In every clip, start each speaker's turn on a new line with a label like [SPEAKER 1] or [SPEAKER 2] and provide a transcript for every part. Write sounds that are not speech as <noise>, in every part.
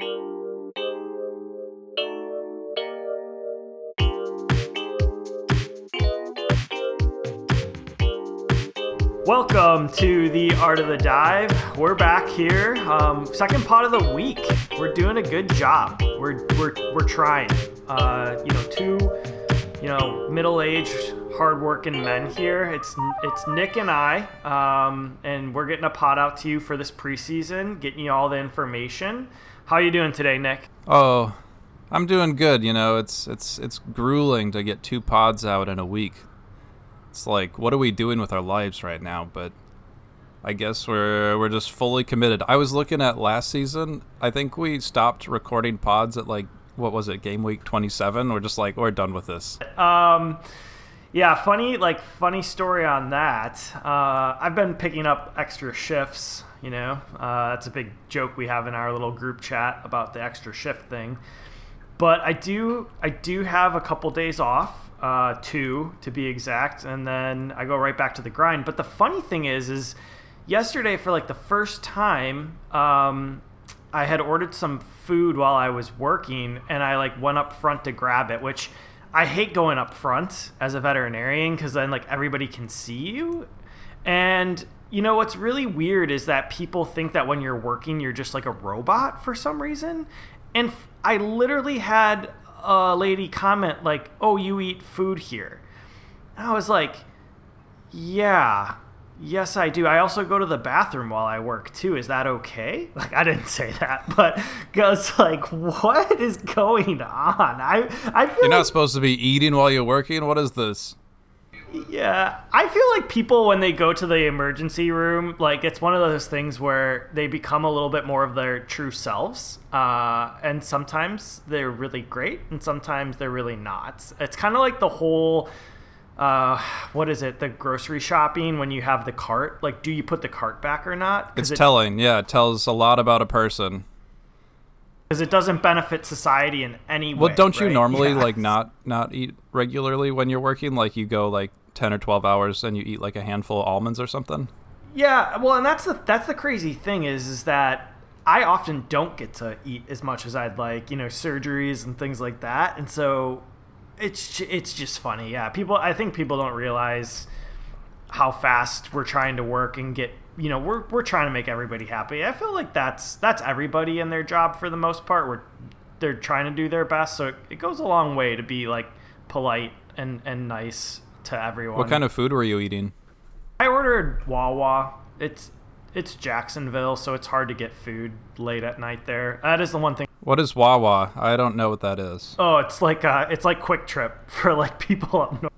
[SPEAKER 1] Welcome to the Art of the Dive. We're back here. Um, second pot of the week. We're doing a good job. We're we're we're trying. Uh, you know, two you know middle-aged, hardworking men here. It's it's Nick and I, um, and we're getting a pot out to you for this preseason, getting you all the information. How are you doing today, Nick?
[SPEAKER 2] Oh, I'm doing good. You know, it's it's it's grueling to get two pods out in a week. It's like, what are we doing with our lives right now? But I guess we're we're just fully committed. I was looking at last season. I think we stopped recording pods at like what was it, game week 27. We're just like, we're done with this.
[SPEAKER 1] Um, yeah, funny like funny story on that. Uh, I've been picking up extra shifts. You know, uh, that's a big joke we have in our little group chat about the extra shift thing. But I do I do have a couple days off uh, two to be exact, and then I go right back to the grind. But the funny thing is, is yesterday for like the first time, um, I had ordered some food while I was working, and I like went up front to grab it, which I hate going up front as a veterinarian because then like everybody can see you, and you know what's really weird is that people think that when you're working you're just like a robot for some reason and I literally had a lady comment like, "Oh, you eat food here." And I was like, "Yeah, yes, I do. I also go to the bathroom while I work too. Is that okay?" <laughs> Like, I didn't say that, <laughs> but goes like, "What is going on?" I I feel
[SPEAKER 2] You're not supposed to be eating while you're working. What is this?
[SPEAKER 1] Yeah, I feel like people when they go to the emergency room, like it's one of those things where they become a little bit more of their true selves, uh, and sometimes they're really great, and sometimes they're really not. It's kind of like the whole, uh, what is it? The grocery shopping when you have the cart. Like, do you put the cart back or not?
[SPEAKER 2] It's
[SPEAKER 1] it,
[SPEAKER 2] telling. Yeah, it tells a lot about a person.
[SPEAKER 1] because it doesn't benefit society in any way.
[SPEAKER 2] Well, don't you
[SPEAKER 1] right?
[SPEAKER 2] normally
[SPEAKER 1] Yeah.
[SPEAKER 2] like not not eat regularly when you're working? Like you go like 10 or 12 hours and you eat like a handful of almonds or something?
[SPEAKER 1] Yeah, well, and that's the that's the crazy thing is is that I often don't get to eat as much as I'd like, you know, surgeries and things like that, and so it's it's just funny. Yeah, people. I think people don't realize how fast we're trying to work and get. You know, we're we're trying to make everybody happy. I feel like that's that's everybody in their job for the most part. We're they're trying to do their best, so it, it goes a long way to be like polite and and nice to everyone.
[SPEAKER 2] What kind of food were you eating?
[SPEAKER 1] I ordered Wawa. It's it's Jacksonville, so it's hard to get food late at night there. That is the one thing.
[SPEAKER 2] What is Wawa? I don't know what that is.
[SPEAKER 1] Oh, it's like uh, it's like QuikTrip <laughs> for like people up north.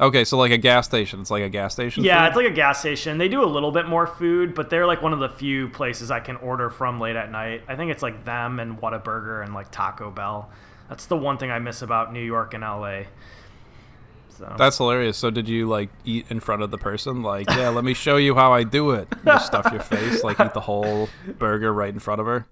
[SPEAKER 2] Okay, so like a gas station. It's like a gas station.
[SPEAKER 1] Yeah,
[SPEAKER 2] food?
[SPEAKER 1] it's like a gas station. They do a little bit more food, but they're like one of the few places I can order from late at night. I think it's like them and Whataburger and like Taco Bell. That's the one thing I miss about New York and LA. So
[SPEAKER 2] That's hilarious. So did you like eat in front of the person? Like, yeah, let me show you how I do it. You Just stuff your face, like eat the whole burger right in front of her.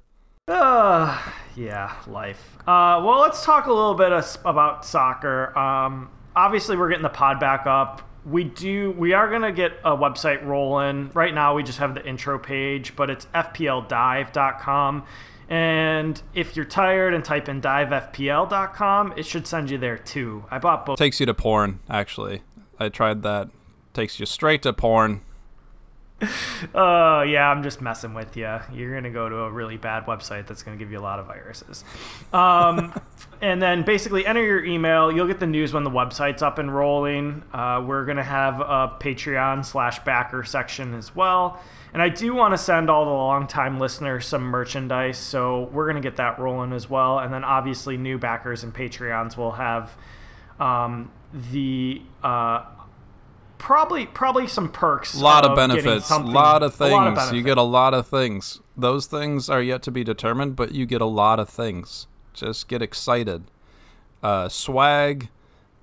[SPEAKER 1] Uh, <sighs> yeah, life. Uh, well, let's talk a little bit as- about soccer. Um, obviously, we're getting the pod back up. We do. We are gonna get a website rolling. Right now, we just have the intro page, but it's fpldive.com. And if you're tired and type in divefpl.com, it should send you there too. I bought both.
[SPEAKER 2] Takes you to porn, actually. I tried that. Takes you straight to porn.
[SPEAKER 1] Uh, <laughs> yeah, I'm just messing with you. You're gonna go to a really bad website that's gonna give you a lot of viruses. Um, <laughs> and then basically enter your email. You'll get the news when the website's up and rolling. Uh, we're gonna have a Patreon slash backer section as well. And I do want to send all the longtime listeners some merchandise, so we're gonna get that rolling as well. And then obviously new backers and Patreons will have um, the uh, probably probably some perks.
[SPEAKER 2] A lot of benefits, a lot of things.
[SPEAKER 1] lot of
[SPEAKER 2] you get a lot of things. Those things are yet to be determined, but you get a lot of things. Just get excited. Uh, swag.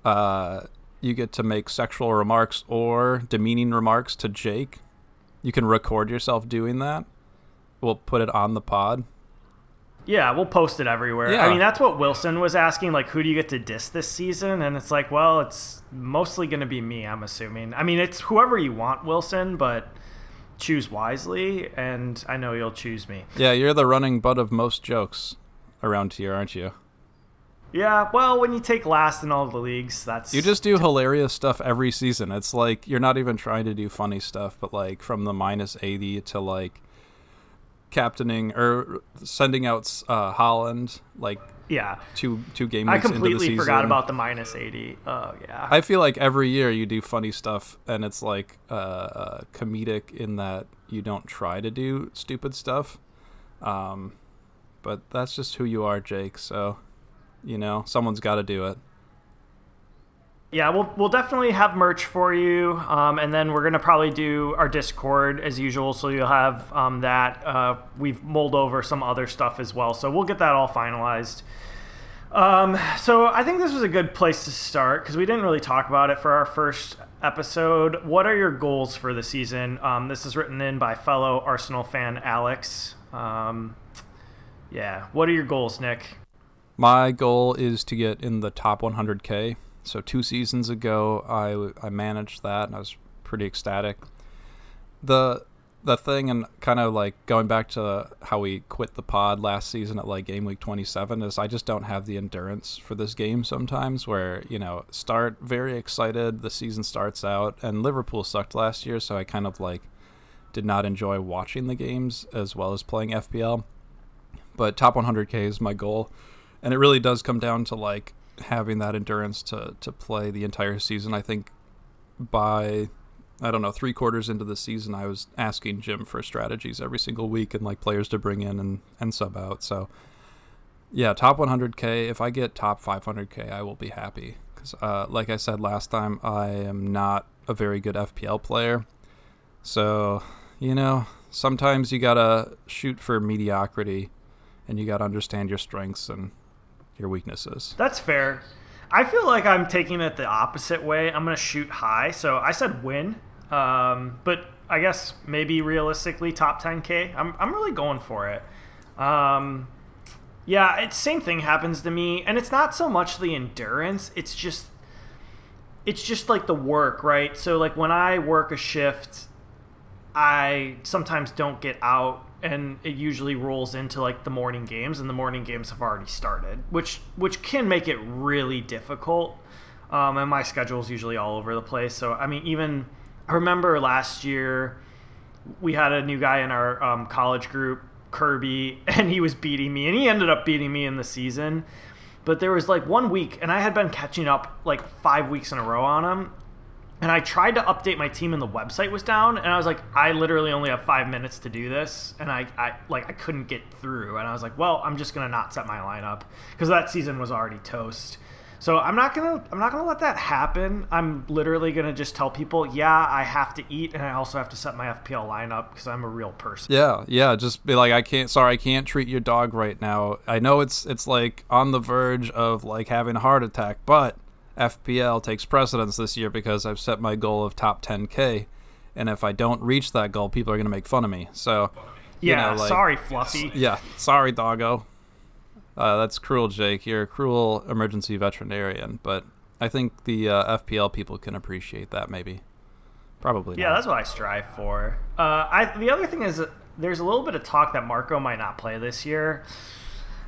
[SPEAKER 2] Uh, you get to make sexual remarks or demeaning remarks to Jake. You can record yourself doing that. We'll put it on the pod.
[SPEAKER 1] Yeah, we'll post it everywhere.
[SPEAKER 2] Yeah.
[SPEAKER 1] I mean, that's what Wilson was asking. Like, who do you get to diss this season? And it's like, well, it's mostly going to be me. I'm assuming. I mean, it's whoever you want, Wilson, but choose wisely, and I know you'll choose me.
[SPEAKER 2] Yeah, you're the running butt of most jokes around here, aren't you?
[SPEAKER 1] Yeah, well, when you take last in all the leagues, that's
[SPEAKER 2] You just do hilarious stuff every season. It's like you're not even trying to do funny stuff, but like from the minus 80 to like captaining or sending out uh, Haaland like
[SPEAKER 1] yeah
[SPEAKER 2] two two game
[SPEAKER 1] I
[SPEAKER 2] weeks into the
[SPEAKER 1] completely forgot about the minus eighty. Oh yeah.
[SPEAKER 2] I feel like every year you do funny stuff, and it's like uh, uh, comedic in that you don't try to do stupid stuff. Um, but that's just who you are, Jake. So, you know, someone's got to do it.
[SPEAKER 1] Yeah, we'll we'll definitely have merch for you, um, and then we're gonna probably do our Discord as usual. So you'll have um, that. Uh, we've mulled over some other stuff as well, so we'll get that all finalized. Um, so I think this was a good place to start because we didn't really talk about it for our first episode. What are your goals for the season? Um, this is written in by fellow Arsenal fan Alex. Um, yeah, what are your goals, Nick?
[SPEAKER 2] My goal is to get in the top 100k. So two seasons ago, I I managed that, and I was pretty ecstatic. The the thing, and kind of like going back to how we quit the pod last season at like game week 27, is I just don't have the endurance for this game sometimes. Where you know, start very excited, the season starts out, and Liverpool sucked last year, so I kind of like did not enjoy watching the games as well as playing FPL. But top 100k is my goal, and it really does come down to like having that endurance to to play the entire season. I think by I don't know three quarters into the season, I was asking Jim for strategies every single week and like players to bring in and and sub out. So yeah, top 100k. If I get top 500k, I will be happy because uh, like I said last time, I am not a very good FPL player. So you know sometimes you gotta shoot for mediocrity, and you gotta understand your strengths and your weaknesses.
[SPEAKER 1] That's fair. I feel like I'm taking it the opposite way. I'm going to shoot high. So I said win, um, but I guess maybe realistically top 10K. I'm, I'm really going for it. Um, yeah, it's same thing happens to me, and it's not so much the endurance. It's just, it's just like the work, right? So like when I work a shift, I sometimes don't get out and it usually rolls into like the morning games and the morning games have already started which which can make it really difficult um, and my schedule is usually all over the place so i mean even i remember last year we had a new guy in our um, college group kirby <laughs> and he was beating me and he ended up beating me in the season but there was like one week and i had been catching up like five weeks in a row on him and I tried to update my team and the website was down and I was like I literally only have 5 minutes to do this and I, I like I couldn't get through and I was like well I'm just going to not set my lineup cuz that season was already toast. So I'm not going to I'm not going to let that happen. I'm literally going to just tell people, "Yeah, I have to eat and I also have to set my FPL lineup because I'm a real person."
[SPEAKER 2] Yeah, yeah, just be like I can't sorry, I can't treat your dog right now. I know it's it's like on the verge of like having a heart attack, but FPL takes precedence this year because I've set my goal of top 10k, and if I don't reach that goal, people are going to make fun of me. So,
[SPEAKER 1] yeah, know, like, sorry, Fluffy.
[SPEAKER 2] Yeah, sorry, doggo. Uh, that's cruel, Jake. You're a cruel emergency veterinarian, but I think the uh, FPL people can appreciate that. Maybe, probably.
[SPEAKER 1] Yeah,
[SPEAKER 2] not.
[SPEAKER 1] that's what I strive for. Uh, I the other thing is there's a little bit of talk that Marco might not play this year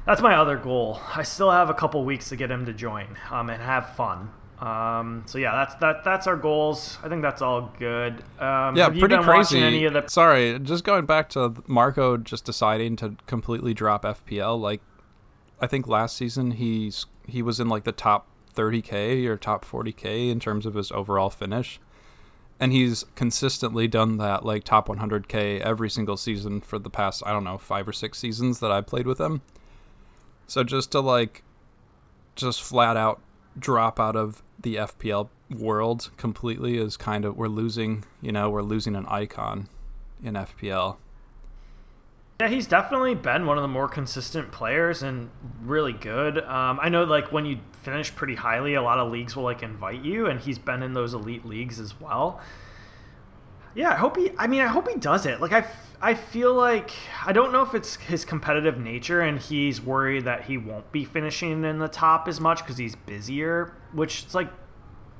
[SPEAKER 1] that's my other goal. I still have a couple weeks to get him to join um, and have fun. Um, so yeah, that's that. That's our goals. I think that's all good. Um,
[SPEAKER 2] yeah, pretty crazy. Any of the- Sorry, just going back to Marco just deciding to completely drop FPL. Like, I think last season he's he was in like the top 30k or top 40k in terms of his overall finish, and he's consistently done that like top 100k every single season for the past I don't know five or six seasons that I played with him. So just to like just flat out drop out of the FPL world completely is kind of we're losing, you know, we're losing an icon in FPL.
[SPEAKER 1] Yeah, he's definitely been one of the more consistent players and really good. Um, I know, like when you finish pretty highly, a lot of leagues will like invite you, and he's been in those elite leagues as well. Yeah, I hope he. I mean, I hope he does it. Like I, I feel like I don't know if it's his competitive nature and he's worried that he won't be finishing in the top as much because he's busier. Which it's like,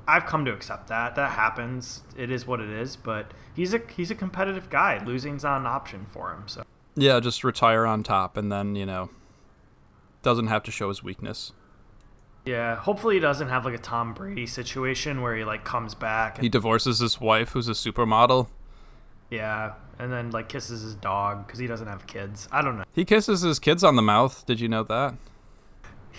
[SPEAKER 1] I've come to accept that. That happens. It is what it is. But he's a he's a competitive guy. Losing's not an option for him. So
[SPEAKER 2] yeah, just retire on top, and then you know doesn't have to show his weakness.
[SPEAKER 1] Yeah, hopefully he doesn't have like a Tom Brady situation where he like comes back.
[SPEAKER 2] And, he divorces his wife, who's a supermodel.
[SPEAKER 1] Yeah, and then like kisses his dog because he doesn't have kids. I don't know.
[SPEAKER 2] He kisses his kids on the mouth. Did you know that? <laughs>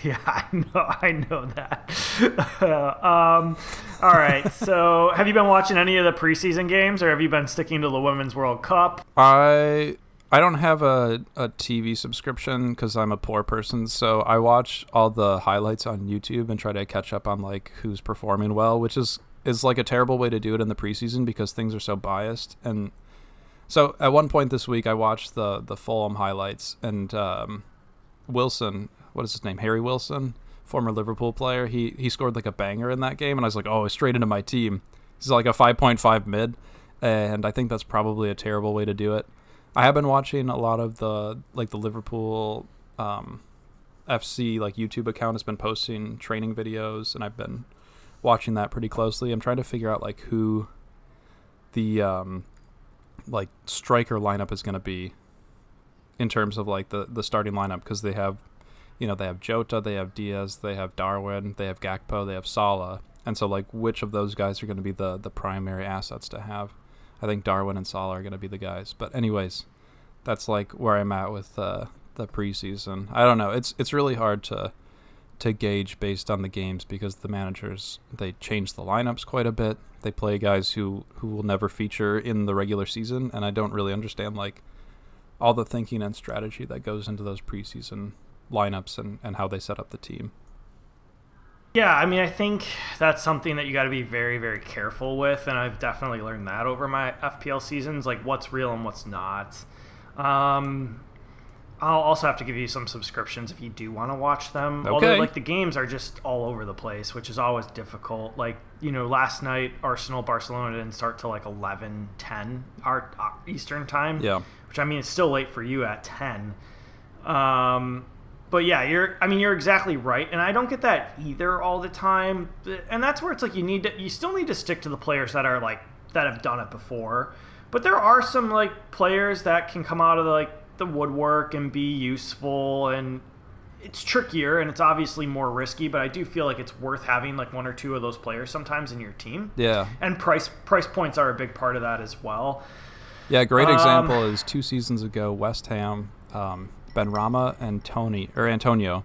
[SPEAKER 1] Yeah, I know. I know that. <laughs> um, all right. <laughs> So, have you been watching any of the preseason games, or have you been sticking to the Women's World Cup?
[SPEAKER 2] I I don't have a, a TV subscription because I'm a poor person, so I watch all the highlights on YouTube and try to catch up on like who's performing well, which is is like a terrible way to do it in the preseason because things are so biased. And so at one point this week, I watched the the Fulham highlights, and um, Wilson, what is his name, Harry Wilson, former Liverpool player, he he scored like a banger in that game, and I was like, oh, straight into my team. He's like a 5.5 mid, and I think that's probably a terrible way to do it. I have been watching a lot of the like the Liverpool um, FC like YouTube account has been posting training videos, and I've been watching that pretty closely. I'm trying to figure out like who the um, like striker lineup is going to be in terms of like the the starting lineup because they have you know they have Jota, they have Diaz, they have Darwin, they have Gakpo, they have Salah, and so like which of those guys are going to be the the primary assets to have? I think Darwin and Salah are going to be the guys. But anyways, that's like where I'm at with uh, the preseason. I don't know. It's it's really hard to to gauge based on the games because the managers they change the lineups quite a bit. They play guys who who will never feature in the regular season, and I don't really understand like all the thinking and strategy that goes into those preseason lineups and, and how they set up the team.
[SPEAKER 1] Yeah, I mean, I think that's something that you got to be very, very careful with, and I've definitely learned that over my FPL seasons, like what's real and what's not. Um, I'll also have to give you some subscriptions if you do want to watch them.
[SPEAKER 2] Okay.
[SPEAKER 1] Although, like the games are just all over the place, which is always difficult. Like you know, last night Arsenal Barcelona didn't start till like 11, 10 our uh, Eastern time.
[SPEAKER 2] Yeah,
[SPEAKER 1] which I mean, it's still late for you at ten. Um, but yeah, you're. I mean, you're exactly right, and I don't get that either all the time. And that's where it's like you need to. You still need to stick to the players that are like that have done it before. But there are some like players that can come out of the, like the woodwork and be useful, and it's trickier and it's obviously more risky. But I do feel like it's worth having like one or two of those players sometimes in your team.
[SPEAKER 2] Yeah,
[SPEAKER 1] and price price points are a big part of that as well.
[SPEAKER 2] Yeah, great um, example is two seasons ago, West Ham. Um, Benrahma and Tony or Antonio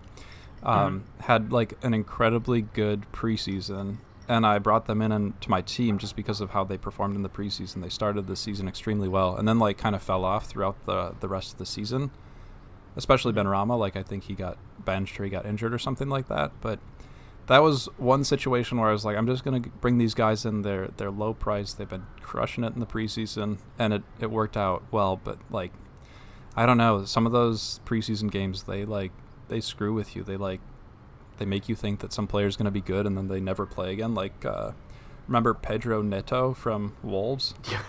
[SPEAKER 2] um, mm-hmm. had like an incredibly good preseason, and I brought them in and, to my team just because of how they performed in the preseason. They started the season extremely well, and then like kind of fell off throughout the the rest of the season. Especially Benrahma, like I think he got benched or he got injured or something like that. But that was one situation where I was like, I'm just gonna bring these guys in. They're they're low price. They've been crushing it in the preseason, and it it worked out well. But like I don't know. Some of those preseason games, they like they screw with you. They like they make you think that some player's going to be good, and then they never play again. Like uh, remember Pedro Neto from Wolves? <laughs>
[SPEAKER 1] Yeah.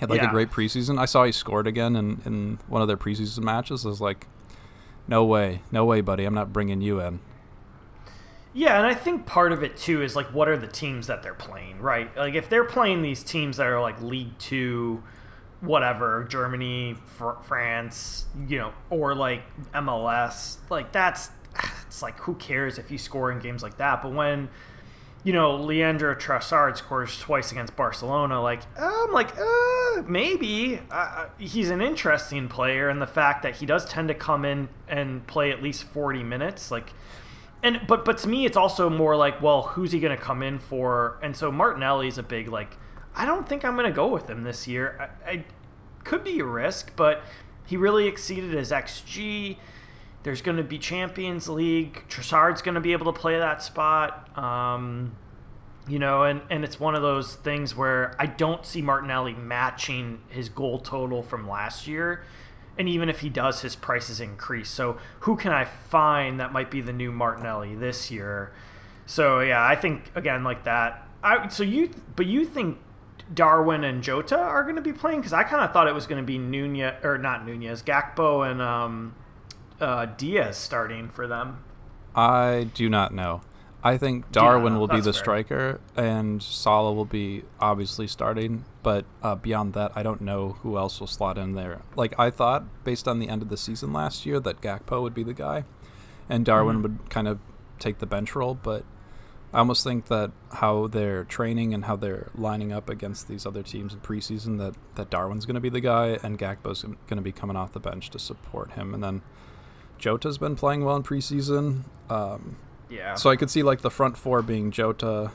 [SPEAKER 2] Had like
[SPEAKER 1] yeah.
[SPEAKER 2] a great preseason. I saw he scored again in, in one of their preseason matches. I was like, no way, no way, buddy. I'm not bringing you in.
[SPEAKER 1] Yeah, and I think part of it too is like what are the teams that they're playing, right? Like if they're playing these teams that are like League Two whatever Germany, fr- France, you know, or like MLS, like that's it's like who cares if you score in games like that? But when you know Leandro Trossard scores twice against Barcelona, like I'm like uh, maybe uh, he's an interesting player, and the fact that he does tend to come in and play at least 40 minutes, like. And but but to me, it's also more like, well, who's he going to come in for? And so Martinelli is a big like I don't think I'm going to go with him this year. I, I, could be a risk, but he really exceeded his XG. There's going to be Champions League. Trossard's going to be able to play that spot. Um, you know, and, and it's one of those things where I don't see Martinelli matching his goal total from last year. And even if he does, his prices increase. So who can I find that might be the new Martinelli this year? So yeah, I think again like that. I so you but you think Darwin and Jota are going to be playing? Because I kind of thought it was going to be Nunez or not Nunez, Gakpo and um, uh, Diaz starting for them.
[SPEAKER 2] I do not know. I think Darwin
[SPEAKER 1] Yeah,
[SPEAKER 2] will be the
[SPEAKER 1] fair.
[SPEAKER 2] striker, and Salah will be obviously starting. But uh, beyond that, I don't know who else will slot in there. Like I thought, based on the end of the season last year, that Gakpo would be the guy, and Darwin
[SPEAKER 1] Mhm.
[SPEAKER 2] would kind of take the bench role. But I almost think that how they're training and how they're lining up against these other teams in preseason, that that Darwin's going to be the guy, and Gakpo's going to be coming off the bench to support him, and then. Jota's been playing well in preseason. Um,
[SPEAKER 1] Yeah.
[SPEAKER 2] so I could see like the front four being Jota,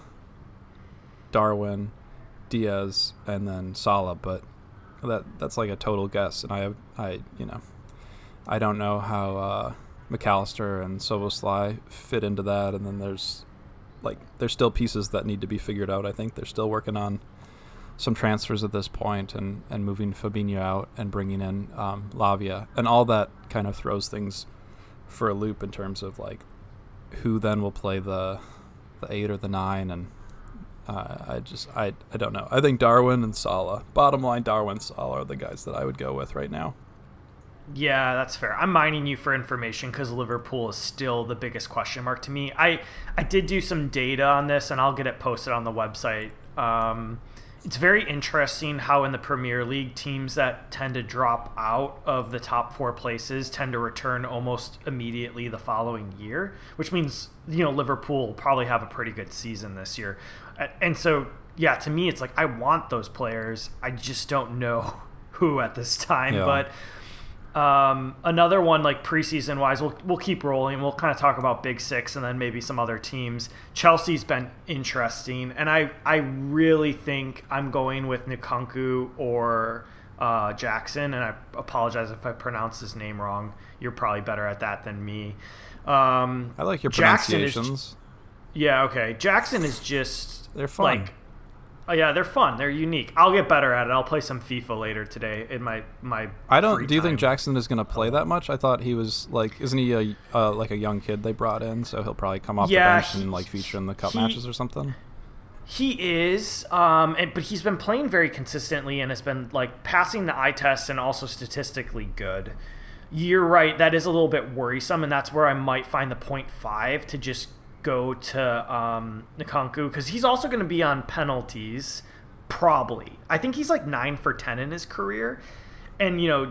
[SPEAKER 2] Darwin, Diaz, and then Salah, but that that's like a total guess, and I have I you know I don't know how uh, Mac Allister and Szoboszlai fit into that, and then there's like there's still pieces that need to be figured out. I think they're still working on some transfers at this point and, and moving Fabinho out and bringing in um, Lavia, and all that kind of throws things for a loop in terms of like who then will play the the eight or the nine, and uh, I just I I don't know. I think Darwin and Salah, bottom line, Darwin Salah are the guys that I would go with right now.
[SPEAKER 1] Yeah, that's fair. I'm mining you for information because Liverpool is still the biggest question mark to me. I I did do some data on this, and I'll get it posted on the website. Um, it's very interesting how in the Premier League teams that tend to drop out of the top four places tend to return almost immediately the following year, which means you know Liverpool will probably have a pretty good season this year, and so yeah, to me it's like I want those players. I just don't know <laughs> who at this time,
[SPEAKER 2] Yeah.
[SPEAKER 1] but. Um, another one like preseason wise, we'll we'll keep rolling. We'll kind of talk about Big Six and then maybe some other teams. Chelsea's been interesting, and I I really think I'm going with Nkunku or uh, Jackson. And I apologize if I pronounce his name wrong. You're probably better at that than me. Um,
[SPEAKER 2] I like your
[SPEAKER 1] Jackson is- yeah, okay. Jackson is just
[SPEAKER 2] They're fun.
[SPEAKER 1] like Oh yeah, they're fun. They're unique. I'll get better at it. I'll play some FIFA later today in my my.
[SPEAKER 2] I don't. Do you think. Jackson is going to play that much? I thought he was like, isn't he a uh, like a young kid they brought in? So he'll probably come off
[SPEAKER 1] Yeah,
[SPEAKER 2] the bench
[SPEAKER 1] he-
[SPEAKER 2] and like feature in the cup
[SPEAKER 1] he-
[SPEAKER 2] matches or something.
[SPEAKER 1] He is, um, and, but he's been playing very consistently and has been like passing the eye test and also statistically good. You're right. That is a little bit worrisome, and that's where I might find the point five to just go to um, Nkunku because he's also going to be on penalties. Probably, I think he's like nine for ten in his career, and you know,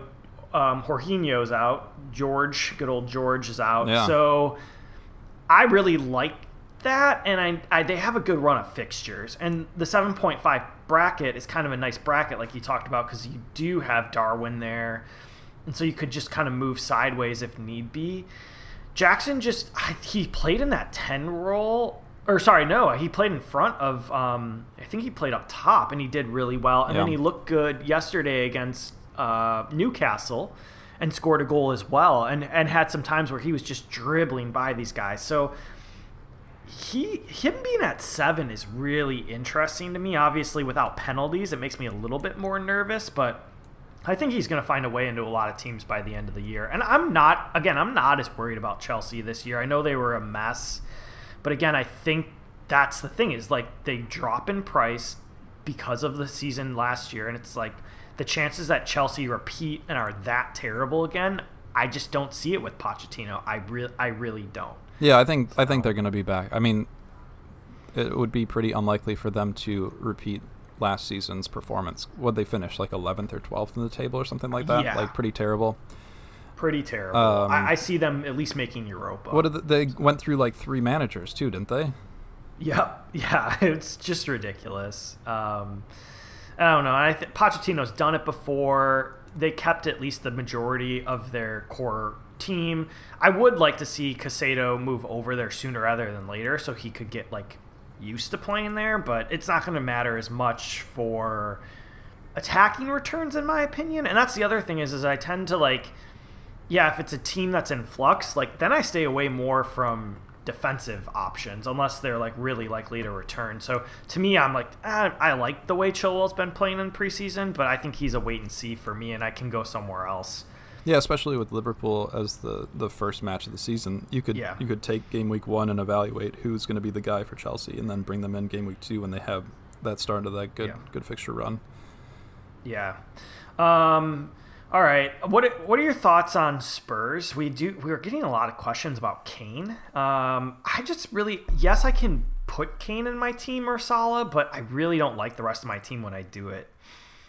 [SPEAKER 1] um, Jorginho's out. George, good old George, is out.
[SPEAKER 2] Yeah.
[SPEAKER 1] So I really like that, and I, I they have a good run of fixtures, and the 7.5 bracket is kind of a nice bracket, like you talked about, because you do have Darwin there, and so you could just kind of move sideways if need be. Jackson just he played in that 10 role. Or sorry, no, he played in front of. Um, I think he played up top, and he did really well. And then he looked good yesterday against uh, Newcastle, and scored a goal as well, and and had some times where he was just dribbling by these guys. So he him being at seven is really interesting to me. Obviously, without penalties, it makes me a little bit more nervous, but I think he's going to find a way into a lot of teams by the end of the year. And I'm not again, I'm not as worried about Chelsea this year. I know they were a mess, but again, I think that's the thing is like they drop in price because of the season last year, and it's like the chances that Chelsea repeat and are that terrible again. I just don't see it with Pochettino. I really, I really don't.
[SPEAKER 2] Yeah, I think I think they're going to be back. I mean, it would be pretty unlikely for them to repeat last season's performance. Would they finish like 11th or 12th in the table or something like that?
[SPEAKER 1] Yeah.
[SPEAKER 2] Like pretty terrible.
[SPEAKER 1] Pretty terrible.
[SPEAKER 2] Um,
[SPEAKER 1] I, I see them at least making Europa.
[SPEAKER 2] What they, they went through like three managers too, didn't they?
[SPEAKER 1] Yep. <laughs> Yeah. It's just ridiculous. Um, I don't know. I think Pochettino's done it before. They kept at least the majority of their core team. I would like to see Caicedo move over there sooner rather than later, so he could get like used to playing there. But it's not going to matter as much for attacking returns, in my opinion. And that's the other thing is, is I tend to like yeah, if it's a team that's in flux, like then I stay away more from defensive options unless they're like really likely to return. So to me, I'm like, ah, I like the way Chilwell's been playing in preseason, but I think he's a wait and see for me, and I can go somewhere else.
[SPEAKER 2] Yeah, especially with Liverpool as the, the first match of the season, you could
[SPEAKER 1] Yeah.
[SPEAKER 2] you could take game week one and evaluate who's going to be the guy for Chelsea, and then bring them in game week two when they have that start of that good
[SPEAKER 1] Yeah.
[SPEAKER 2] good fixture run.
[SPEAKER 1] Yeah. Um, All right. What what are your thoughts on Spurs? We do we are getting a lot of questions about Kane. Um, I just really yes, I can put Kane in my team or Salah, but I really don't like the rest of my team when I do it.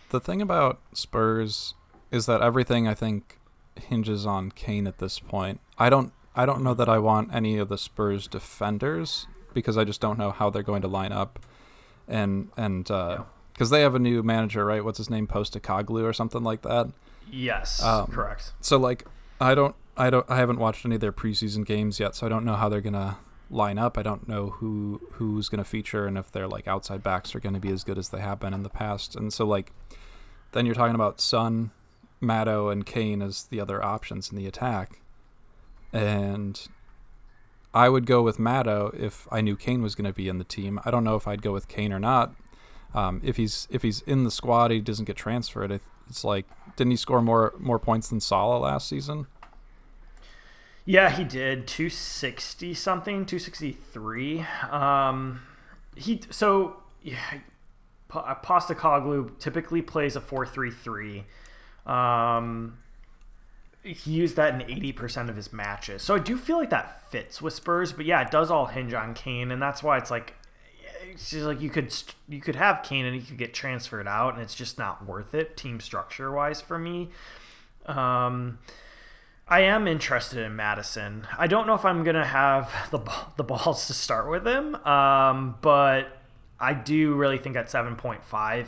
[SPEAKER 2] The thing about Spurs is that everything I think hinges on Kane at this point. I don't I don't know that I want any of the Spurs defenders because I just don't know how they're going to line up, and and because uh, yeah. they have a new manager, right? What's his name, Postecoglou or something like that.
[SPEAKER 1] Yes, um, correct.
[SPEAKER 2] So like, I don't, I don't, I haven't watched any of their preseason games yet, so I don't know how they're gonna line up. I don't know who who's gonna feature and if their like outside backs are gonna be as good as they have been in the past. And so like, then you're talking about Son, Matto, and Kane as the other options in the attack, and I would go with Matto if I knew Kane was going to be in the team. I don't know if I'd go with Kane or not. Um, if he's if he's in the squad, he doesn't get transferred. It's like didn't he score more more points than Salah last season?
[SPEAKER 1] Yeah, he did. 260 something, 263. Um, he so yeah, Postecoglou typically plays a 4-3-3. Um, he used that in 80% of his matches. So I do feel like that fits with Spurs, but yeah, it does all hinge on Kane and that's why it's like it's just like you could you could have Kane and he could get transferred out and it's just not worth it team structure wise for me. Um I am interested in Maddison. I don't know if I'm gonna have the the balls to start with him, um, but I do really think at 7.5,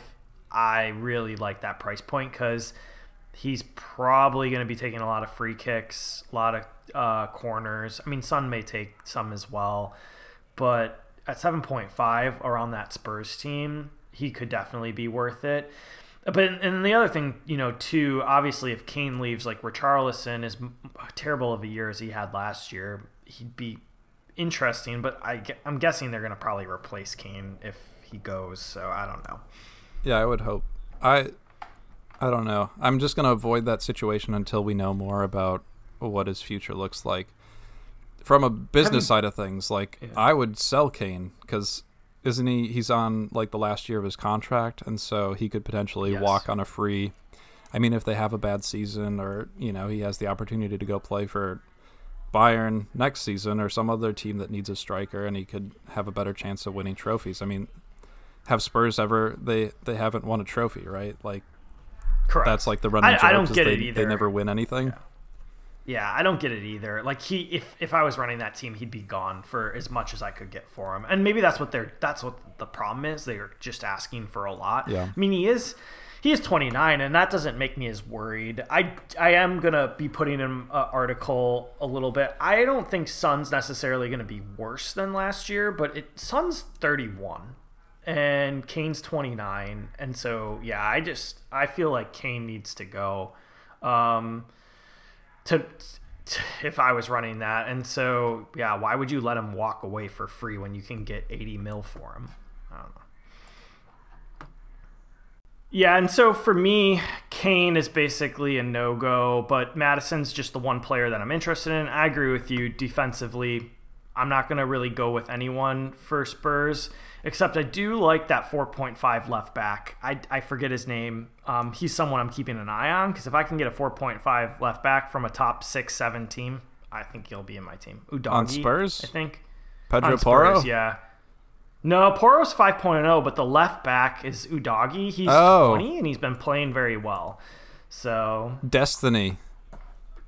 [SPEAKER 1] I really like that price point because he's probably going to be taking a lot of free kicks, a lot of uh, corners. I mean, Son may take some as well, but at 7.5 around that Spurs team, he could definitely be worth it. But and the other thing, you know, too, obviously, if Kane leaves, like Richarlison is terrible of a year as he had last year, he'd be interesting. But I, I'm guessing they're going to probably replace Kane if he goes. So I don't know.
[SPEAKER 2] Yeah, I would hope. I I don't know. I'm just going to avoid that situation until we know more about what his future looks like. From a business side of things, like yeah. I would sell Kane because isn't he? He's on like the last year of his contract, and so he could potentially yes. walk on a free. I mean, if they have a bad season, or you know, he has the opportunity to go play for Bayern next season or some other team that needs a striker, and he could have a better chance of winning trophies. I mean, have Spurs ever? They they haven't won a trophy, right? Like
[SPEAKER 1] Correct.
[SPEAKER 2] That's like the running I, joke. I don't get they, it either. They never win anything.
[SPEAKER 1] Yeah. yeah. I don't get it either. Like he, if if I was running that team, he'd be gone for as much as I could get for him. And maybe that's what they're. That's what the problem is. They're just asking for a lot.
[SPEAKER 2] Yeah.
[SPEAKER 1] I mean, he is. He is 29, and that doesn't make me as worried. I, I am gonna be putting in an article a little bit. I don't think Son's necessarily gonna be worse than last year, but it Son's 31 and Kane's 29, and so yeah, I just I feel like Kane needs to go. Um, to, to if I was running that, and so yeah, why would you let him walk away for free when you can get 80 mil for him? I don't know. Yeah, and so for me, Kane is basically a no go, but Maddison's just the one player that I'm interested in. I agree with you defensively. I'm not going to really go with anyone for Spurs. Except I do like that 4.5 left back. I, I forget his name. Um, he's someone I'm keeping an eye on because if I can get a 4.5 left back from a top six, seven team, I think he'll be in my team.
[SPEAKER 2] Udogie, on Spurs,
[SPEAKER 1] I think.
[SPEAKER 2] Pedro on Porro,
[SPEAKER 1] Spurs, yeah. No, Porro's 5.0, but the left back is Udogie. He's
[SPEAKER 2] oh.
[SPEAKER 1] 20 and he's been playing very well. So
[SPEAKER 2] Destiny,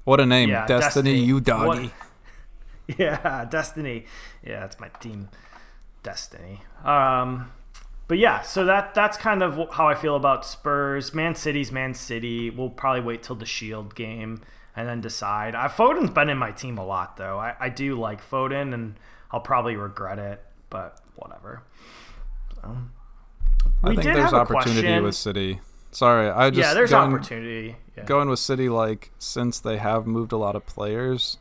[SPEAKER 2] what a name, yeah, Destiny, Destiny. Udogie. <laughs>
[SPEAKER 1] Yeah, Destiny. Yeah, that's my team. Destiny. Um, but yeah, so that that's kind of how I feel about Spurs. Man City's Man City. We'll probably wait till the Shield game and then decide. I, Foden's been in my team a lot though. I, I do like Foden, and I'll probably regret it, but whatever. So,
[SPEAKER 2] I think there's opportunity question. with City. Sorry, I just
[SPEAKER 1] yeah, there's going, opportunity. Yeah.
[SPEAKER 2] Going with City, like since they have moved a lot of players,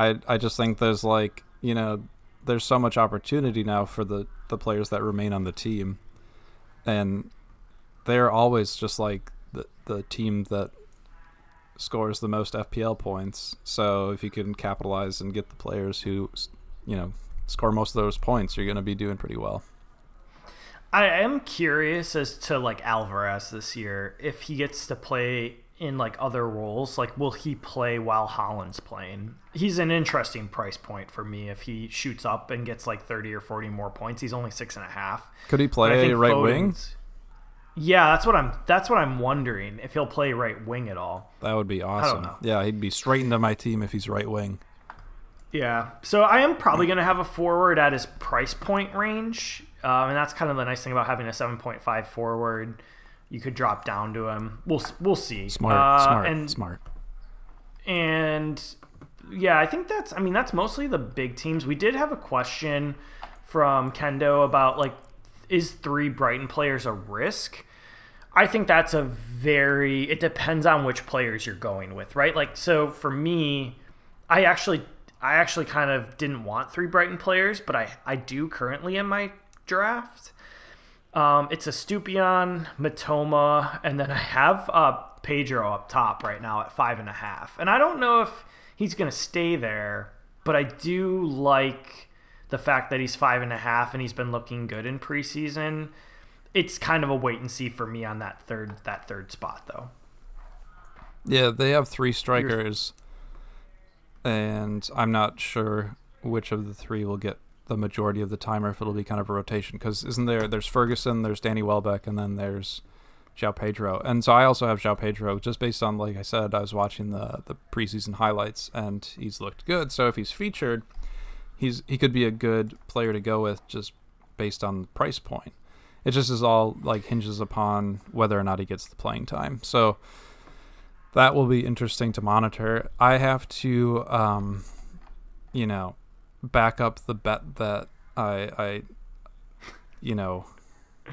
[SPEAKER 2] I I just think there's like you know there's so much opportunity now for the the players that remain on the team, and they're always just like the the team that scores the most FPL points. So if you can capitalize and get the players who, you know, score most of those points, you're going to be doing pretty well.
[SPEAKER 1] I am curious as to like Alvarez this year if he gets to play in like other roles? Like, will he play while Haaland's playing? He's an interesting price point for me. If he shoots up and gets like thirty or forty more points, he's only six and a half.
[SPEAKER 2] Could he play right wing?
[SPEAKER 1] Foden's- Yeah, that's what I'm. That's what I'm wondering if he'll play right wing at all.
[SPEAKER 2] That would be awesome. Yeah, he'd be straight into my team if he's right wing.
[SPEAKER 1] Yeah. So I am probably going to have a forward at his price point range. Um, and that's kind of the nice thing about having a 7.5 forward. You could drop down to him. We'll we'll see.
[SPEAKER 2] Smart,
[SPEAKER 1] Uh,
[SPEAKER 2] smart,
[SPEAKER 1] and,
[SPEAKER 2] smart.
[SPEAKER 1] And yeah, I think that's. I mean, that's mostly the big teams. We did have a question from Kendo about like, is three Brighton players a risk? I think that's a very. It depends on which players you're going with, right? Like, so for me, I actually, I actually kind of didn't want three Brighton players, but I, I do currently in my draft. Um, it's a Stupion, Mitoma, and then I have uh, Pedro up top right now at five and a half. And I don't know if he's going to stay there, but I do like the fact that he's five and a half and he's been looking good in preseason. It's kind of a wait and see for me on that third that third spot though.
[SPEAKER 2] Yeah, they have three strikers, and I'm not sure which of the three will get the majority of the time, or if it'll be kind of a rotation. Because isn't there? There's Ferguson, there's Danny Welbeck, and then there's João Pedro. And so I also have João Pedro, just based on like I said, I was watching the the preseason highlights, and he's looked good. So if he's featured, he's he could be a good player to go with, just based on the price point. It just is all like hinges upon whether or not he gets the playing time. So that will be interesting to monitor. I have to, um, you know, back up the bet that I, I you know,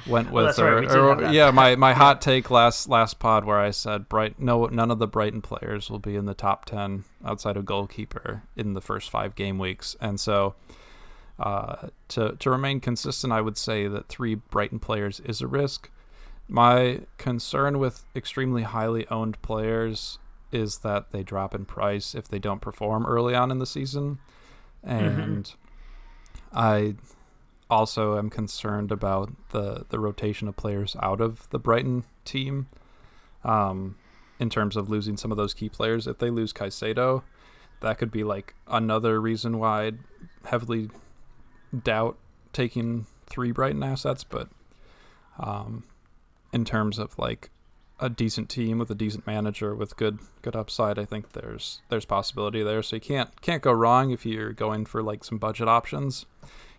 [SPEAKER 2] went with.
[SPEAKER 1] That's
[SPEAKER 2] or,
[SPEAKER 1] right,
[SPEAKER 2] or- yeah, my, my <laughs> hot take last last pod where I said Bright no none of the Brighton players will be in the top ten outside of goalkeeper in the first five game weeks, and so. Uh, to to remain consistent, I would say that three Brighton players is a risk. My concern with extremely highly owned players is that they drop in price if they don't perform early on in the season. And I also am concerned about the, the rotation of players out of the Brighton team um, in terms of losing some of those key players. If they lose Caicedo, that could be like another reason why I'd heavily doubt taking three Brighton assets. But um, in terms of like a decent team with a decent manager with good good upside, I think there's there's possibility there. So you can't can't go wrong if you're going for like some budget options.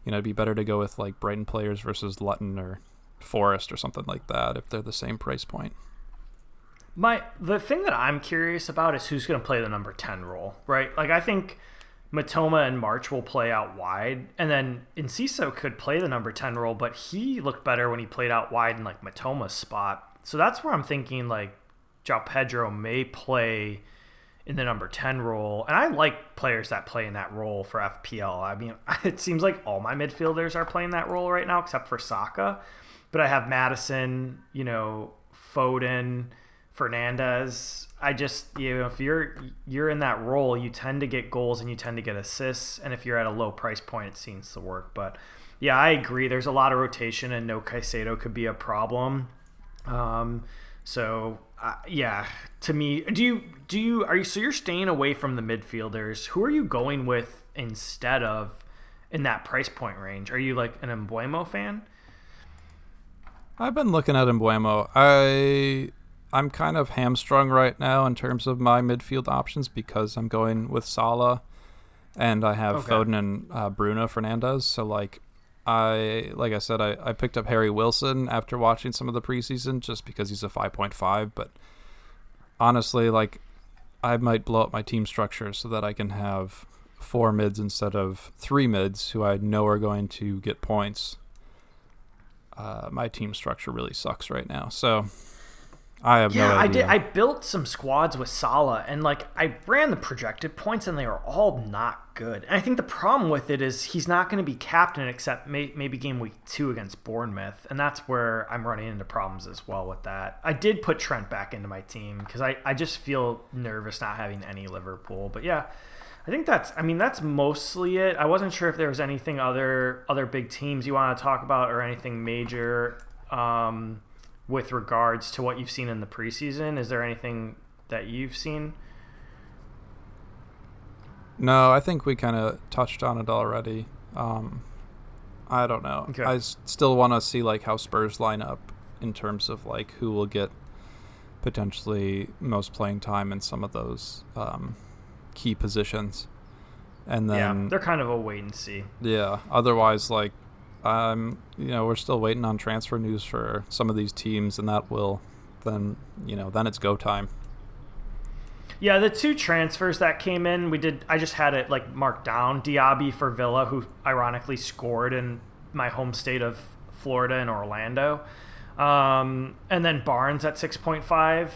[SPEAKER 2] You know, it'd be better to go with like Brighton players versus Luton or Forest or something like that if they're the same price point.
[SPEAKER 1] My the thing that I'm curious about is who's going to play the number 10 role, right? Like I think Mitoma and March will play out wide, and then Enciso could play the number 10 role, but he looked better when he played out wide in like Mitoma's spot. So that's where I'm thinking like João Pedro may play in the number 10 role. And I like players that play in that role for FPL. I mean, <laughs> it seems like all my midfielders are playing that role right now except for Saka. But I have Maddison, you know, Foden, Fernandez. I just, you know, if you're you're in that role, you tend to get goals and you tend to get assists. And if you're at a low price point, it seems to work. But yeah, I agree. There's a lot of rotation, and no Caicedo could be a problem. Um, so uh, yeah, to me, do you do you are you so you're staying away from the midfielders? Who are you going with instead of in that price point range? Are you like an Mbeumo fan?
[SPEAKER 2] I've been looking at Mbeumo. I I'm kind of hamstrung right now in terms of my midfield options because I'm going with Salah, and I have
[SPEAKER 1] Okay.
[SPEAKER 2] Foden and uh, Bruno Fernandes. So like, I like I said, I, I picked up Harry Wilson after watching some of the preseason just because he's a 5.5. But honestly, like, I might blow up my team structure so that I can have four mids instead of three mids who I know are going to get points uh, my team structure really sucks right now. So I have
[SPEAKER 1] Yeah,
[SPEAKER 2] no
[SPEAKER 1] I did. I built some squads with Salah, and like I ran the projected points, and they were all not good. And I think the problem with it is he's not going to be captain except may, maybe game week two against Bournemouth, and that's where I'm running into problems as well with that. I did put Trent back into my team because I I just feel nervous not having any Liverpool. But yeah. I think that's. I mean, that's mostly it. I wasn't sure if there was anything other other big teams you want to talk about or anything major um, with regards to what you've seen in the preseason. Is there anything that you've seen?
[SPEAKER 2] No, I think we kind of touched on it already. Um, I don't know.
[SPEAKER 1] Okay.
[SPEAKER 2] I s- still want to see like how Spurs line up in terms of like who will get potentially most playing time in some of those um, key positions, and then yeah,
[SPEAKER 1] they're kind of a wait and see.
[SPEAKER 2] yeah. Otherwise, like, um, you know, we're still waiting on transfer news for some of these teams, and that will then you know then it's go time.
[SPEAKER 1] Yeah, the two transfers that came in, we did. I just had it like marked down. Diaby for Villa, who ironically scored in my home state of Florida and Orlando, um, and then Barnes at six point five.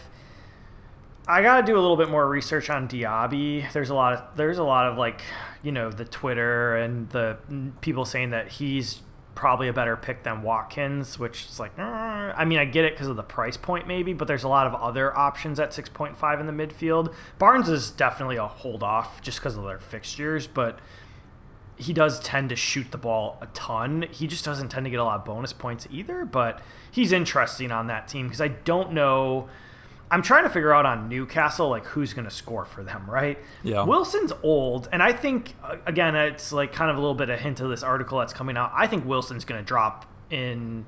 [SPEAKER 1] I gotta do a little bit more research on Diaby. There's a lot of there's a lot of like you know the Twitter and the people saying that he's probably a better pick than Watkins, which is like, I mean, I get it because of the price point maybe, but there's a lot of other options at 6.5 in the midfield. Barnes is definitely a hold off just because of their fixtures, but he does tend to shoot the ball a ton. He just doesn't tend to get a lot of bonus points either, but he's interesting on that team because I don't know. I'm trying to figure out on Newcastle like who's going to score for them, right?
[SPEAKER 2] Yeah.
[SPEAKER 1] Wilson's old, and I think uh, again it's like kind of a little bit of a hint of this article that's coming out. I think Wilson's going to drop in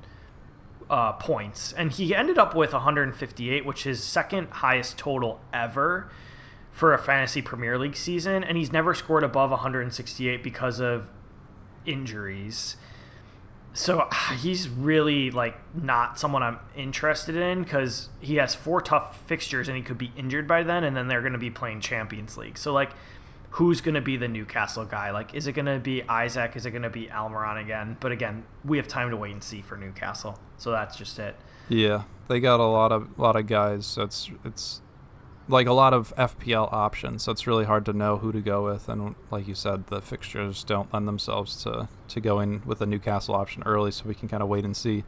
[SPEAKER 1] uh, points, and he ended up with 158, which is second highest total ever for a fantasy Premier League season, and he's never scored above 168 because of injuries. So uh, he's really like not someone I'm interested in because he has four tough fixtures and he could be injured by then, and then they're going to be playing Champions League. So like, who's going to be the Newcastle guy? Like, is it going to be Isak? Is it going to be Almiron again? But again, we have time to wait and see for Newcastle. So that's just it.
[SPEAKER 2] Yeah, they got a lot of lot of guys. So it's it's like a lot of FPL options. So it's really hard to know who to go with. And like you said, the fixtures don't lend themselves to to going with a Newcastle option early. So we can kind of wait and see.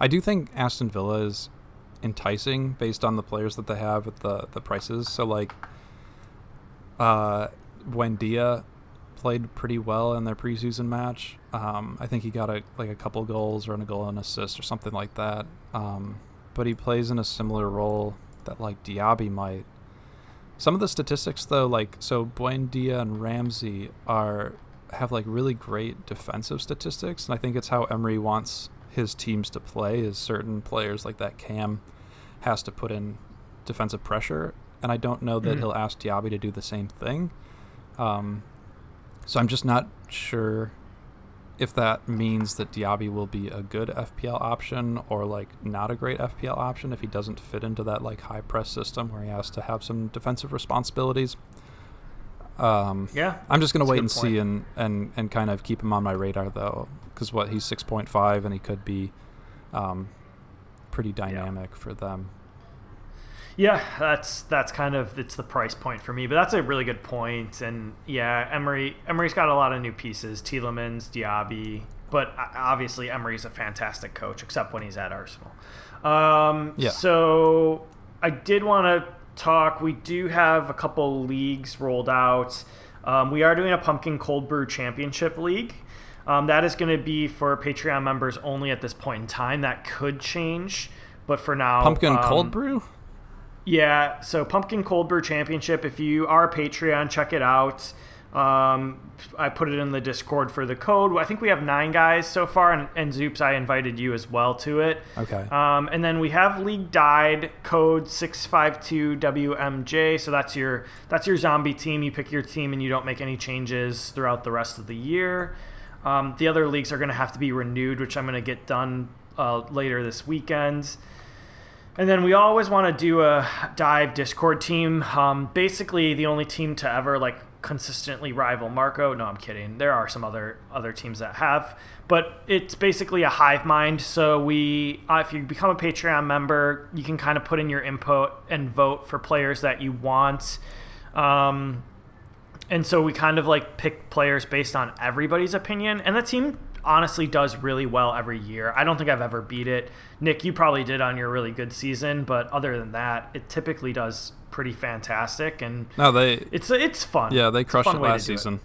[SPEAKER 2] I do think Aston Villa is enticing based on the players that they have at the the prices. So like, uh, Buendia played pretty well in their preseason match. Um, I think he got a like a couple goals or a goal and assist or something like that. Um, but he plays in a similar role that like Diaby might. Some of the statistics though, like so Buendia and Ramsey are have like really great defensive statistics, and I think it's how Emery wants his teams to play. Is certain players like that Cam has to put in defensive pressure, and I don't know that
[SPEAKER 1] Mhm.
[SPEAKER 2] he'll ask Diaby to do the same thing. Um, so I'm just not sure if that means that Diaby will be a good FPL option or like not a great FPL option if he doesn't fit into that like high press system where he has to have some defensive responsibilities. Um,
[SPEAKER 1] Yeah.
[SPEAKER 2] I'm just gonna wait and see and, and and kind of keep him on my radar though, because what he's 6.5 and he could be um, pretty dynamic for them.
[SPEAKER 1] Yeah, that's that's kind of it's the price point for me, but that's a really good point. And yeah, Emery Emery's got a lot of new pieces: Tielemans, Diaby. But obviously, Emery's a fantastic coach, except when he's at Arsenal. Um,
[SPEAKER 2] Yeah.
[SPEAKER 1] So I did want to talk. We do have a couple leagues rolled out. Um, we are doing a pumpkin cold brew championship league. Um, that is going to be for Patreon members only at this point in time. That could change, but for now,
[SPEAKER 2] Pumpkin
[SPEAKER 1] um,
[SPEAKER 2] cold brew.
[SPEAKER 1] Yeah, so Pumpkin Cold Brew Championship. If you are a Patreon, check it out. Um, I put it in the Discord for the code. I think we have nine guys so far, and, and Zoops, I invited you as well to it.
[SPEAKER 2] Okay.
[SPEAKER 1] Um, and then we have League Died code six five two WMJ. So that's your that's your zombie team. You pick your team, and you don't make any changes throughout the rest of the year. Um, the other leagues are going to have to be renewed, which I'm going to get done uh, later this weekend. And then we always want to do a dive Discord team. Um, basically, the only team to ever like consistently rival Marco. No, I'm kidding. There are some other other teams that have, but it's basically a hive mind. So we, uh, if you become a Patreon member, you can kind of put in your input and vote for players that you want. Um, and so we kind of like pick players based on everybody's opinion, and the team honestly does really well every year. I don't think I've ever beat it. Nick, you probably did on your really good season, but other than that, it typically does pretty fantastic, and
[SPEAKER 2] No, they
[SPEAKER 1] it's it's fun.
[SPEAKER 2] yeah they crushed it last
[SPEAKER 1] do it.
[SPEAKER 2] season.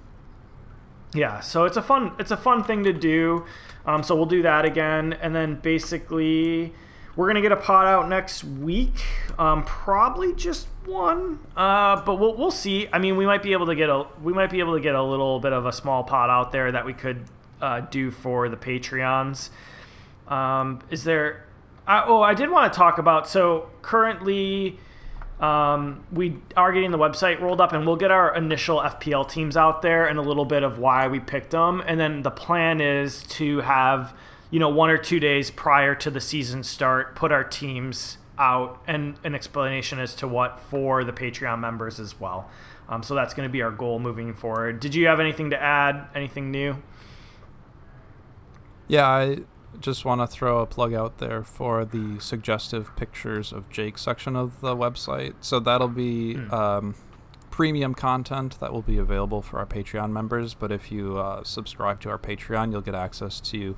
[SPEAKER 1] Yeah, so it's a fun it's a fun thing to do. Um, so we'll do that again, and then basically we're gonna get a pot out next week. Um, probably just one, uh, but we'll we'll see. I mean, we might be able to get a we might be able to get a little bit of a small pot out there that we could uh, do for the Patreons. Um, is there? Uh, oh, I did want to talk about. So currently, um, we are getting the website rolled up, and we'll get our initial FPL teams out there and a little bit of why we picked them. And then the plan is to have you know one or two days prior to the season start, put our teams out and an explanation as to what for the Patreon members as well. Um, so that's going to be our goal moving forward. Did you have anything to add? Anything new?
[SPEAKER 2] Yeah, I just want to throw a plug out there for the suggestive pictures of Jake section of the website. So that'll be mm. um, premium content that will be available for our Patreon members. But if you uh, subscribe to our Patreon, you'll get access to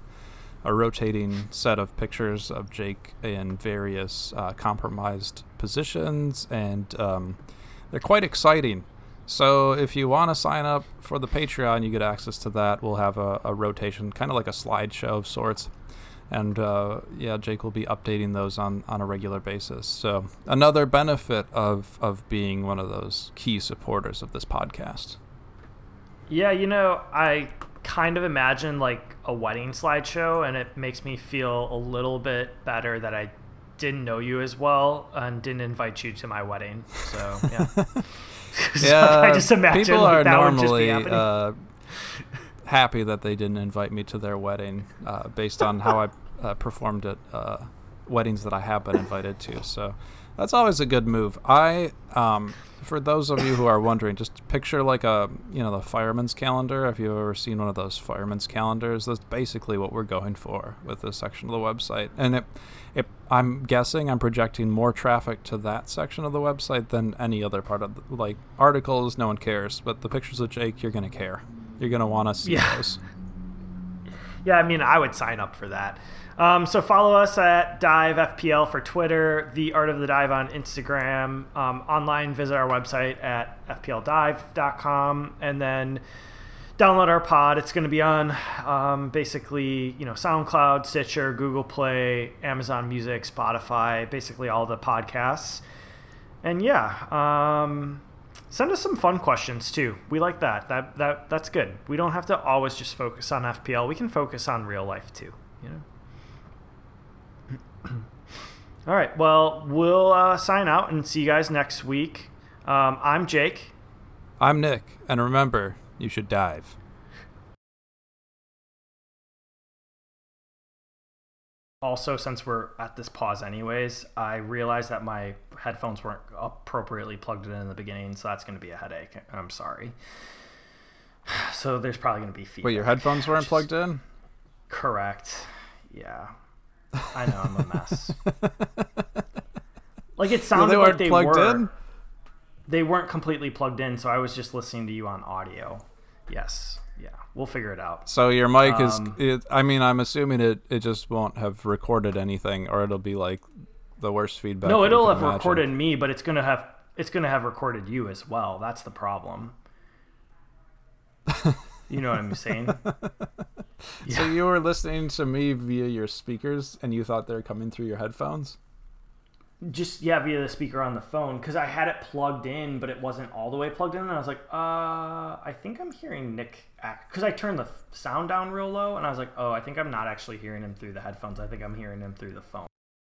[SPEAKER 2] a rotating set of pictures of Jake in various uh, compromised positions, and um, they're quite exciting. So if you want to sign up for the Patreon, you get access to that. We'll have a, a rotation, kind of like a slideshow of sorts. And uh, yeah, Jake will be updating those on, on a regular basis. So another benefit of, of being one of those key supporters of this podcast.
[SPEAKER 1] Yeah, you know, I kind of imagine like a wedding slideshow, and it makes me feel a little bit better that I didn't know you as well and didn't invite you to my wedding. So yeah. <laughs> <laughs>
[SPEAKER 2] yeah, I just imagine people like, are normally uh, <laughs> happy that they didn't invite me to their wedding, uh, based on how I uh, performed at uh, weddings that I have been invited to. So that's always a good move. I, um, for those of you who are wondering, just picture like a you know the fireman's calendar. If you've ever seen one of those fireman's calendars, that's basically what we're going for with this section of the website. And it, it, I'm guessing I'm projecting more traffic to that section of the website than any other part of the, like articles. No one cares, but the pictures of Jake, you're gonna care. You're gonna want to see yeah. those. <laughs>
[SPEAKER 1] Yeah, I mean, I would sign up for that. Um, so follow us at Dive FPL for Twitter, The Art of the Dive on Instagram. Um, online, visit our website at fpldive.com, and then download our pod. It's going to be on um, basically, you know, SoundCloud, Stitcher, Google Play, Amazon Music, Spotify, basically all the podcasts. And yeah, um, send us some fun questions too. We like that. That that that's good. We don't have to always just focus on FPL. We can focus on real life too. You know. All right. Well, we'll uh, sign out and see you guys next week. Um, I'm Jake.
[SPEAKER 2] I'm Nick. And remember, you should dive.
[SPEAKER 1] Also, since we're at this pause, anyways, I realized that my headphones weren't appropriately plugged in in the beginning, so that's going to be a headache. I'm sorry. <sighs> So there's probably going to be feedback.
[SPEAKER 2] Wait, your headphones weren't plugged in?
[SPEAKER 1] Correct. Yeah. I know I'm a mess. <laughs> like it sounded they like they were. In? They weren't completely plugged in, so I was just listening to you on audio. Yes. Yeah. We'll figure it out.
[SPEAKER 2] So your mic um, is it, I mean, I'm assuming it it just won't have recorded anything or it'll be like the worst feedback.
[SPEAKER 1] No, it'll have imagine. recorded me, but it's going to have it's going to have recorded you as well. That's the problem. <laughs> you know what I'm saying? <laughs>
[SPEAKER 2] Yeah. So you were listening to me via your speakers, and you thought they were coming through your headphones?
[SPEAKER 1] Just yeah, via the speaker on the phone because I had it plugged in, but it wasn't all the way plugged in. And I was like, uh, I think I'm hearing Nick because I turned the sound down real low, and I was like, oh, I think I'm not actually hearing him through the headphones. I think I'm hearing him through the phone.